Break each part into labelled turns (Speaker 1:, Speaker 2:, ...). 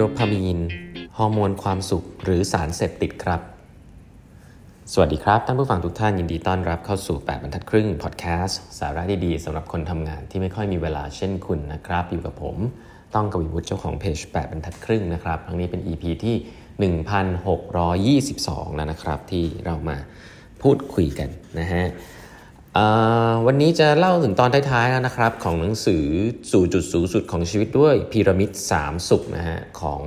Speaker 1: โดพามีน ฮอร์โมนความสุข หรือสารเสพติดครับ สวัสดีครับท่านผู้ฟังทุกท่านยินดีต้อนรับเข้าสู่ 8บรรทัดครึ่งพอดแคสต์สาระดีๆสำหรับคนทำงานที่ไม่ค่อยมีเวลาเช่นคุณนะครับ อยู่กับผม ต้องกวีวุฒิเจ้าของเพจ8บรรทัดครึ่งนะครับครั้งนี้เป็น EP ที่ 1622 แล้วนะครับ ที่เรามาพูดคุยกันนะฮะ วันนี้จะเล่าถึงตอนท้ายๆแล้วนะครับ ของหนังสือสู่จุดสูงสุดของชีวิตด้วยพีระมิด 3 สุขนะฮะของ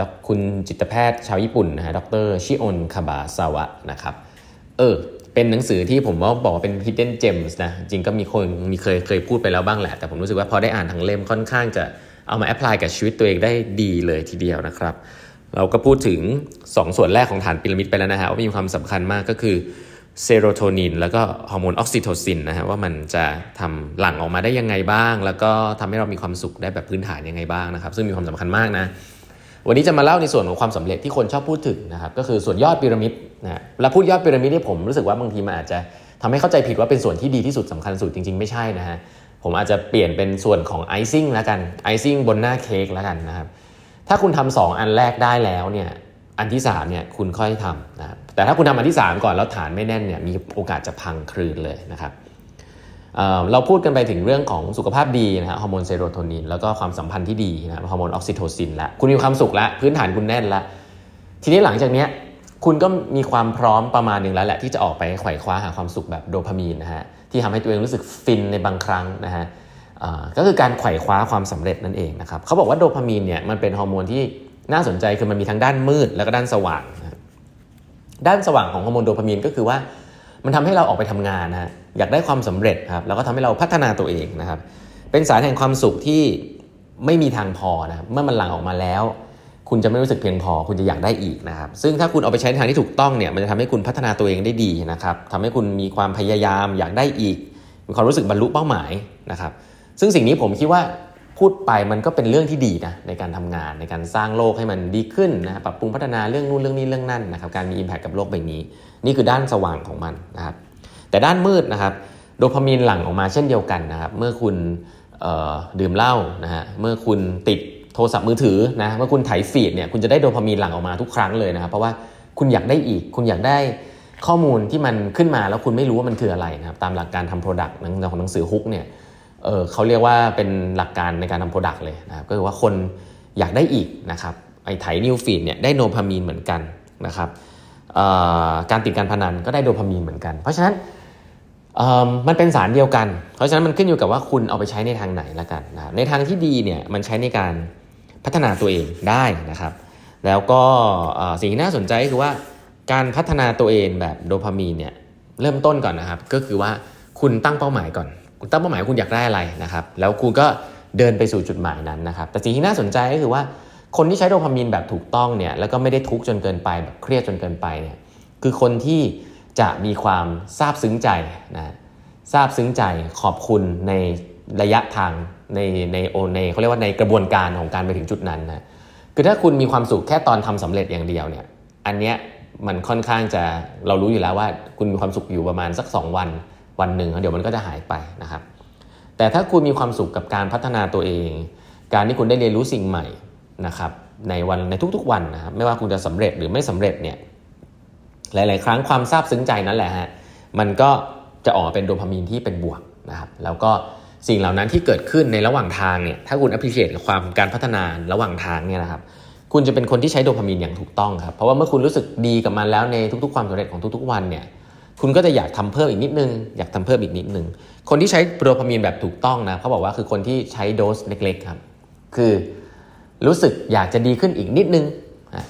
Speaker 1: ดรคุณจิตแพทย์ชาวญี่ปุ่นนะฮะดรชิโอนคาบาซาวะนะครับเออเป็นหนังสือที่ผมว่าบอกเป็น hidden gems นะจริงก็มีคนมีเคยเคยพูดไปแล้วบ้างแหละ แต่ผมรู้สึกว่าพอได้อ่านทั้งเล่มค่อนข้างจะเอามา apply กับชีวิตตัวเองได้ดีเลยทีเดียวนะครับ เราก็พูดถึง 2 ส่วนแรกของฐานพีระมิดไปแล้วนะฮะว่ามีความสำคัญมากก็คือ เซโรโทนินแล้วก็ฮอร์โมนออกซิโทซินนะฮะว่ามันจะทำหลั่งออกมาได้ยังไงบ้าง แล้วก็ทำให้เรามีความสุขได้แบบพื้นฐานยังไงบ้างนะครับ ซึ่งมีความสำคัญมากนะ วันนี้จะมาเล่าในส่วนของความสำเร็จที่คนชอบพูดถึงนะครับ ก็คือส่วนยอดพีระมิดนะแล้วพูดยอดพีระมิดที่ผมรู้สึกว่าบางทีมันอาจจะทำให้เข้าใจผิดว่าเป็นส่วนที่ดีที่สุดสำคัญสุดจริง ๆ ไม่ใช่นะฮะผมอาจจะเปลี่ยนเป็นส่วนของ icing แล้วกัน icing บนหน้าเค้กแล้วกันนะครับถ้าคุณทำสองอันแรกได้แล้วเนี่ยอันที่3เนี่ยคุณค่อยทำนะครับ แต่ถ้าคุณทำอันที่ 3 ก่อนแล้วฐานไม่แน่นเนี่ยมีโอกาสจะพังครืนเลยนะครับเราพูดกันไปถึงเรื่องของสุขภาพดีนะฮะฮอร์โมนเซโรโทนินแล้วก็ความสัมพันธ์ที่ดีนะฮอร์โมนออกซิโทซินแล้วคุณมีความสุขแล้วพื้นฐานคุณแน่นแล้วทีนี้หลังจากนี้คุณก็มีความพร้อมประมาณหนึ่งแล้วแหละที่จะออกไปไขว่คว้าหาความสุขแบบโดพามีนนะฮะที่ทำให้ตัวเองรู้สึกฟินในบางครั้งนะฮะก็คือการไขว่คว้าความสำเร็จนั่นเองนะครับเขาบอกว่าโดพามีนเนี่ยมันเป็นฮอร์โมนที่น่าสนใจคือมันมีทั้งด้านมืดแล้วก็ด้านสว่าง ด้านสว่างของฮอร์โมนโดพามีนก็คือว่ามันทำให้เราออกไปทำงานนะอยากได้ความสำเร็จครับแล้วก็ทำให้เราพัฒนาตัวเองนะครับ เป็นสารแห่งความสุขที่ไม่มีทางพอนะเมื่อมันหลั่งออกมาแล้ว คุณจะไม่รู้สึกเพียงพอ คุณจะอยากได้อีกนะครับ ซึ่งถ้าคุณเอาไปใช้ในทางที่ถูกต้องเนี่ยมันจะทำให้คุณพัฒนาตัวเองได้ดีนะครับทำให้คุณมีความพยายามอยากได้อีกมีความรู้สึกบรรลุเป้าหมายนะครับ ซึ่งสิ่งนี้ผมคิดว่า พูดไปมันก็เป็นเรื่องที่ดีนะในการทำงานในการสร้างโลกให้มันดีขึ้นนะปรับปรุงพัฒนาเรื่องนู่นเรื่องนี้เรื่องนั่นนะครับการมีอิมแพคกับโลกใบนี้ นี่คือด้านสว่างของมันนะครับแต่ด้านมืดนะครับโดพามีนหลั่งออกมาเช่นเดียวกันนะครับเมื่อคุณดื่มเหล้านะฮะเมื่อคุณติดโทรศัพท์มือถือนะเมื่อคุณไถ feed เนี่ยคุณจะได้โดพามีนหลั่งออกมาทุกครั้งเลยนะครับเพราะว่าคุณอยากได้อีก คุณอยากได้ข้อมูลที่มันขึ้นมาแล้วคุณไม่รู้ว่ามันคืออะไรนะครับตามหลักการทำ product ของหนังสือ Hook เนี่ย เขาเรียกว่าเป็นหลักการในการทำ product เลยนะครับก็คือว่าคนอยากได้อีกนะครับไอ้ไถนิวฟีดเนี่ยได้โดพามีนเหมือนกันนะครับการติดการพนันก็ได้โดพามีนเหมือนกัน เพราะฉะนั้นมันเป็นสารเดียวกัน เพราะฉะนั้นมันขึ้นอยู่กับว่าคุณเอาไปใช้ในทางไหนละกันนะในทางที่ดีเนี่ยมันใช้ในการพัฒนาตัวเองได้นะครับ แล้วก็สิ่งที่น่าสนใจคือว่าการพัฒนาตัวเองแบบโดพามีนเนี่ยเริ่มต้นก่อนนะครับ ก็คือว่าคุณตั้งเป้าหมายก่อน คุณตั้งเป้าหมายคุณอยากได้อะไรนะครับแล้วคุณก็เดินไปสู่จุดหมายนั้นนะครับแต่สิ่งที่น่าสนใจก็คือว่าคนที่ใช้โดพามีนแบบถูกต้องเนี่ยแล้วก็ไม่ได้ทุกข์จนเกินไปแบบเครียดจนเกินไปเนี่ยคือคนที่จะมีความซาบซึ้งใจนะซาบซึ้งใจขอบคุณในระยะทางในในโอในเขาเรียกว่าในกระบวนการของการไปถึงจุดนั้นนะคือถ้าคุณมีความสุขแค่ตอนทำสำเร็จอย่างเดียวเนี่ยอันเนี้ยมันค่อนข้างจะเรารู้อยู่แล้วว่าคุณมีความสุขอยู่ประมาณสัก 2 วัน วันหนึ่งเดี๋ยวมันก็จะหายไปนะครับ แต่ถ้าคุณมีความสุขกับการพัฒนาตัวเอง การที่คุณได้เรียนรู้สิ่งใหม่นะครับ ในวันในทุกๆวันนะครับไม่ว่าคุณจะสำเร็จหรือไม่สำเร็จเนี่ยหลาย ๆ ครั้งความซาบซึ้งใจนั่นแหละฮะมันก็จะออกเป็นโดพามีนที่เป็นบวกนะครับ แล้วก็สิ่งเหล่านั้นที่เกิดขึ้นในระหว่างทางเนี่ยถ้าคุณ appreciate กับความการพัฒนาระหว่างทางเนี่ยนะครับคุณจะเป็นคนที่ใช้โดพามีนอย่างถูกต้องครับเพราะว่าเมื่อคุณรู้สึกดีกับมันแล้วในทุกๆ ความสำเร็จของทุกๆ วันเนี่ย คุณก็จะอยากทำเพิ่มอีกนิดนึง อยากทำเพิ่มอีกนิดนึง คนที่ใช้โดพามีนแบบถูกต้องนะเขาบอกว่าคือคนที่ใช้โดสเล็กๆครับ คือรู้สึกอยากจะดีขึ้นอีกนิดนึง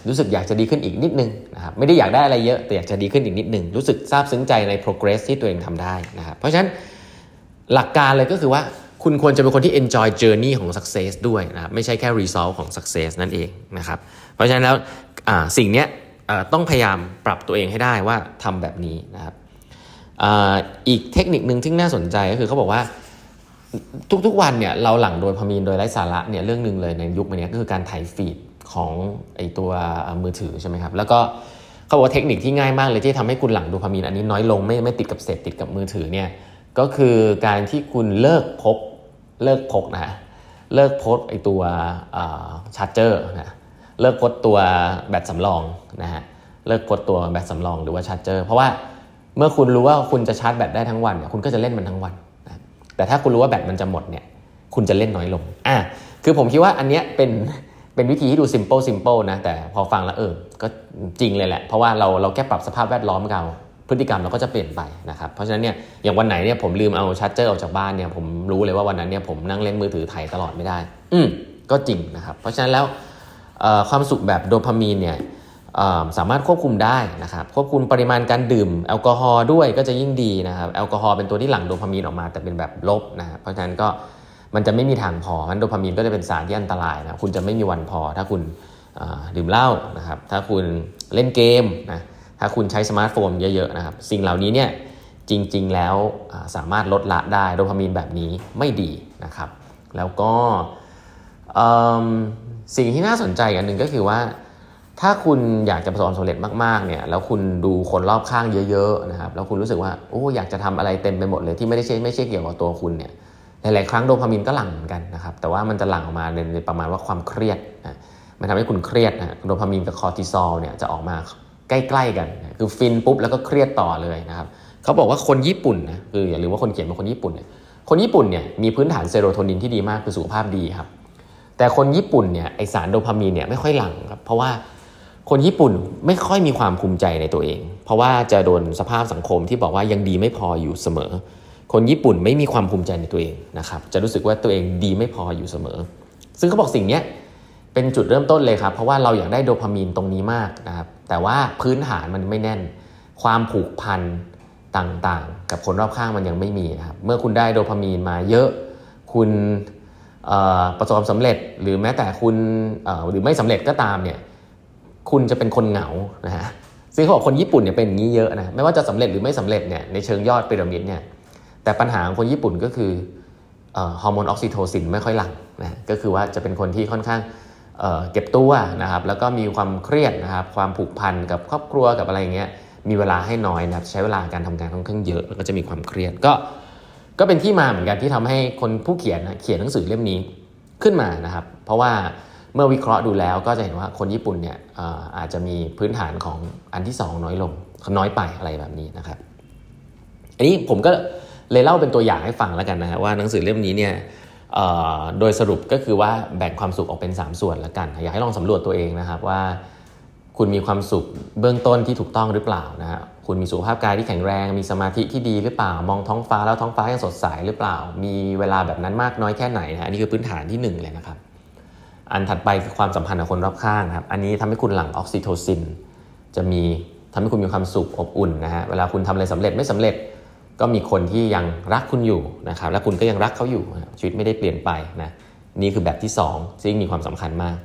Speaker 1: รู้สึกอยากจะดีขึ้นอีกนิดนึงนะครับไม่ได้อยากได้อะไรเยอะแต่อยากจะดีขึ้นอีกนิดนึง รู้สึกซาบซึ้งใจใน progress ที่ตัวเองทำได้นะครับเพราะฉะนั้นหลักการเลยก็คือว่าคุณควรจะเป็นคนที่ enjoy journey ของ success ด้วยนะครับไม่ใช่แค่ result ของ success นั่นเองนะครับเพราะฉะนั้นแล้วสิ่งนี้ต้องพยายามปรับตัวเองให้ได้ว่าทำแบบนี้นะครับ อีกเทคนิคหนึ่งที่น่าสนใจก็คือเขาบอกว่าทุกๆวันเนี่ยเราหลังโดยพามีนโดยไร้สาระเนี่ยเรื่องหนึ่งเลยในยุคนี้ก็คือการถ่ายฟีดของไอตัวมือถือใช่ไหมครับแล้วก็เขาบอกว่าเทคนิคที่ง่ายมากเลยที่ทำให้คุณหลังโดพามีนอันนี้น้อยลงไม่ไม่ติดกับเสพติดกับมือถือเนี่ยก็คือการที่คุณเลิกพกเลิกพกนะเลิกพสไอตัวชาร์จเจอร์นะเลิกพสตัวแบตสำรองนะฮะเลิกพสตัวแบตสำรองหรือว่าชาร์จเจอร์เพราะว่า เมื่อคุณรู้ว่าคุณจะชาร์จแบตได้ทั้งวันเนี่ยคุณก็จะเล่นมันทั้งวันนะแต่ถ้าคุณรู้ว่าแบตมันจะหมดเนี่ยคุณจะเล่นน้อยลงอะคือผมคิดว่าอันเนี้ยเป็นเป็นวิธีที่ดู simple simple นะแต่พอฟังแล้วเออก็จริงเลยแหละ เพราะว่าเราเราแค่ปรับสภาพแวดล้อมเราพฤติกรรมเราก็จะเปลี่ยนไปนะครับเพราะฉะนั้นเนี่ยอย่างวันไหนเนี่ยผมลืมเอาชาร์จเจอร์ออกจากบ้านเนี่ยผมรู้เลยว่าวันนั้นเนี่ยผมนั่งเล่นมือถือไถตลอดไม่ได้ อืมก็จริงนะครับ เพราะฉะนั้นแล้วความสุขแบบโดพามีนเนี่ย สามารถควบคุมได้นะครับควบคุมปริมาณการดื่มแอลกอฮอล์ด้วยก็จะยิ่งดีนะครับแอลกอฮอล์เป็นตัวที่หลั่งโดพามีนออกมาแต่เป็นแบบลบนะครับเพราะฉะนั้นก็มันจะไม่มีทางพอมันโดพามีนก็จะเป็นสารที่อันตรายนะคุณจะไม่มีวันพอถ้าคุณดื่มเหล้านะครับถ้าคุณเล่นเกมนะถ้าคุณใช้สมาร์ทโฟนเยอะๆนะครับสิ่งเหล่านี้เนี่ยจริงๆแล้วสามารถลดละได้โดพามีนแบบนี้ไม่ดีนะครับแล้วก็สิ่งที่น่าสนใจอันหนึ่งก็คือว่า ถ้าคุณอยากจะประสบความสำเร็จมากๆเนี่ยแล้วคุณดูคนรอบข้างเยอะๆนะครับแล้วคุณรู้สึกว่าโอ้อยากจะทำอะไรเต็มไปหมดเลยที่ไม่ได้ใช่ไม่ใช่เกี่ยวกับตัวคุณเนี่ยหลายๆครั้งโดพามีนก็หลั่งเหมือนกันนะครับแต่ว่ามันจะหลั่งออกมาในประมาณว่าความเครียดนะมันทำให้คุณเครียดนะโดพามีนกับคอร์ติซอลเนี่ยจะออกมาใกล้ๆกันคือฟินปุ๊บแล้วก็เครียดต่อเลยนะครับเขาบอกว่าคนญี่ปุ่นนะคืออย่าลืมว่าคนเขียนเป็นคนญี่ปุ่นเนี่ยคนญี่ปุ่นเนี่ยมีพื้นฐานเซโรโทนินที่ดีมากคือสุขภาพดีครับแต่คนญี่ปุ่นเนี่ยไอสารโดพามีนเนี่ยไม่ค่อยหลั่งครับเพราะว่า คนญี่ปุ่นไม่ค่อยมีความภูมิใจในตัวเอง เพราะว่าจะโดนสภาพสังคมที่บอกว่ายังดีไม่พออยู่เสมอ คนญี่ปุ่นไม่มีความภูมิใจในตัวเองนะครับ จะรู้สึกว่าตัวเองดีไม่พออยู่เสมอ ซึ่งเขาบอกสิ่งนี้เป็นจุดเริ่มต้นเลยครับ เพราะว่าเราอยากได้โดพามีนตรงนี้มากนะครับ แต่ว่าพื้นฐานมันไม่แน่น ความผูกพันต่างๆ กับคนรอบข้างมันยังไม่มีนะครับ เมื่อคุณได้โดพามีนมาเยอะ คุณประสบความสำเร็จหรือแม้แต่คุณหรือไม่สำเร็จก็ตามเนี่ย คุณจะเป็นคนเหงานะฮะซึ่งเขาบอกคนญี่ปุ่นเนี่ยเป็นอย่างนี้เยอะนะไม่ว่าจะสำเร็จหรือไม่สำเร็จเนี่ยในเชิงยอดพีระมิดเนี่ยแต่ปัญหาของคนญี่ปุ่นก็คือฮอร์โมนออกซิโทซินไม่ค่อยหลั่งนะก็คือว่าจะเป็นคนที่ค่อนข้างเเก็บตัวนะครับแล้วก็มีความเครียดนะครับความผูกพันกับครอบครัวกับอะไรเงี้ยมีเวลาให้น้อยนะครับใช้เวลาการทำงานค่อนข้างเยอะแล้วก็จะมีความเครียดก็ก็เป็นที่มาเหมือนกันที่ทำให้คนผู้เขียนเขียนหนังสือเล่มนี้ขึ้นมานะครับ เพราะว่า เมื่อวิเคราะห์ดูแล้วก็จะเห็นว่าคนญี่ปุ่นเนี่ยอาจจะมีพื้นฐานของอันที่ 2 น้อยลงน้อยไปอะไรแบบนี้นะครับอันนี้ผมก็เลยเล่าเป็นตัวอย่างให้ฟังแล้วกันนะฮะว่าหนังสือเล่มนี้เนี่ยโดยสรุปก็คือว่าแบ่งความสุขออกเป็น 3 ส่วนแล้วกันอยากให้ลองสำรวจตัวเองนะครับว่า คุณมีความสุขเบื้องต้นที่ถูกต้องหรือเปล่านะฮะคุณมีสุขภาพกายที่แข็งแรง มีสมาธิที่ดีหรือเปล่า มองท้องฟ้าแล้วท้องฟ้ายังสดใสหรือเปล่า มีเวลาแบบนั้นมากน้อยแค่ไหนนะอันนี้คือพื้นฐานที่1เลยนะครับ อันถัดไปคือความสัมพันธ์กับคนรอบข้างครับ อันนี้ทำให้คุณหลั่งออกซิโทซิน จะมีทำให้คุณมีความสุขอบอุ่นนะฮะ เวลาคุณทำอะไรสำเร็จไม่สำเร็จ ก็มีคนที่ยังรักคุณอยู่นะครับ และคุณก็ยังรักเขาอยู่ ชีวิตไม่ได้เปลี่ยนไปนะ นี่คือแบบที่2ซึ่งมีความสำคัญมาก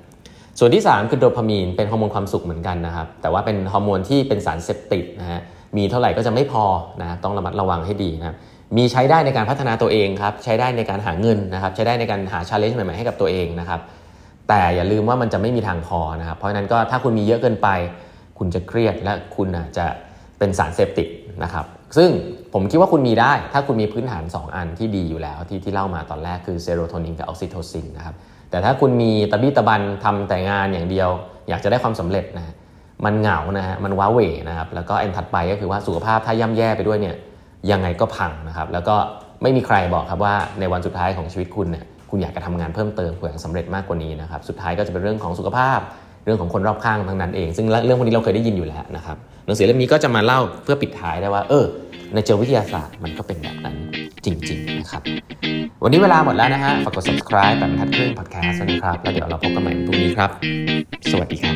Speaker 1: ส่วนที่ 3 คือโดพามีน เป็นฮอร์โมนความสุขเหมือนกันนะครับ แต่ว่าเป็นฮอร์โมนที่เป็นสารเสพติดนะฮะ มีเท่าไหร่ก็จะไม่พอนะ ต้องระมัดระวังให้ดีนะครับมีใช้ได้ในการพัฒนาตัวเองครับ ใช้ได้ในการหาเงินนะครับ ใช้ได้ในการหา challenge ใหม่ๆให้กับตัวเองนะครับ แต่อย่าลืมว่ามันจะไม่มีทางพอนะครับ เพราะนั้นก็ถ้าคุณมีเยอะเกินไป คุณจะเครียดและคุณจะเป็นสารเสพติดนะครับ ซึ่งผมคิดว่าคุณมีได้ ถ้าคุณมีพื้นฐาน 2 อันที่ดีอยู่แล้ว ที่ที่เล่ามาตอนแรกคือเซโรโทนินกับออกซิโทซินนะครับ แต่ถ้าคุณมีตะบี้ตะบันทำแต่งานอย่างเดียว อยากจะได้ความสำเร็จนะมันเหงานะฮะมันว้าเหวนะครับ แล้วก็อันถัดไปก็คือว่าสุขภาพถ้าย่ำแย่ไปด้วยเนี่ยยังไงก็พังนะครับ แล้วก็ไม่มีใครบอกครับว่าในวันสุดท้ายของชีวิตคุณเนี่ย คุณอยากจะทำงานเพิ่มเติมคุณอยากสำเร็จมากกว่านี้นะครับสุดท้ายก็จะเป็นเรื่องของสุขภาพเรื่องของคนรอบข้างทั้งนั้นเอง ซึ่งเรื่องพวกนี้เราเคยได้ยินอยู่แล้วนะครับหนังสือเล่มนี้ก็จะมาเล่าเพื่อปิดท้ายได้ว่า เออ ในเจอวิทยาศาสตร์มันก็เป็นแบบนั้นจริง ๆ นะครับ วันนี้เวลาหมดแล้วนะฮะฝากกด subscribe แบบทัดครึ่ง podcast นะครับ แล้วเดี๋ยวเราพบกันใหม่พรุ่งนี้ครับ สวัสดีครับ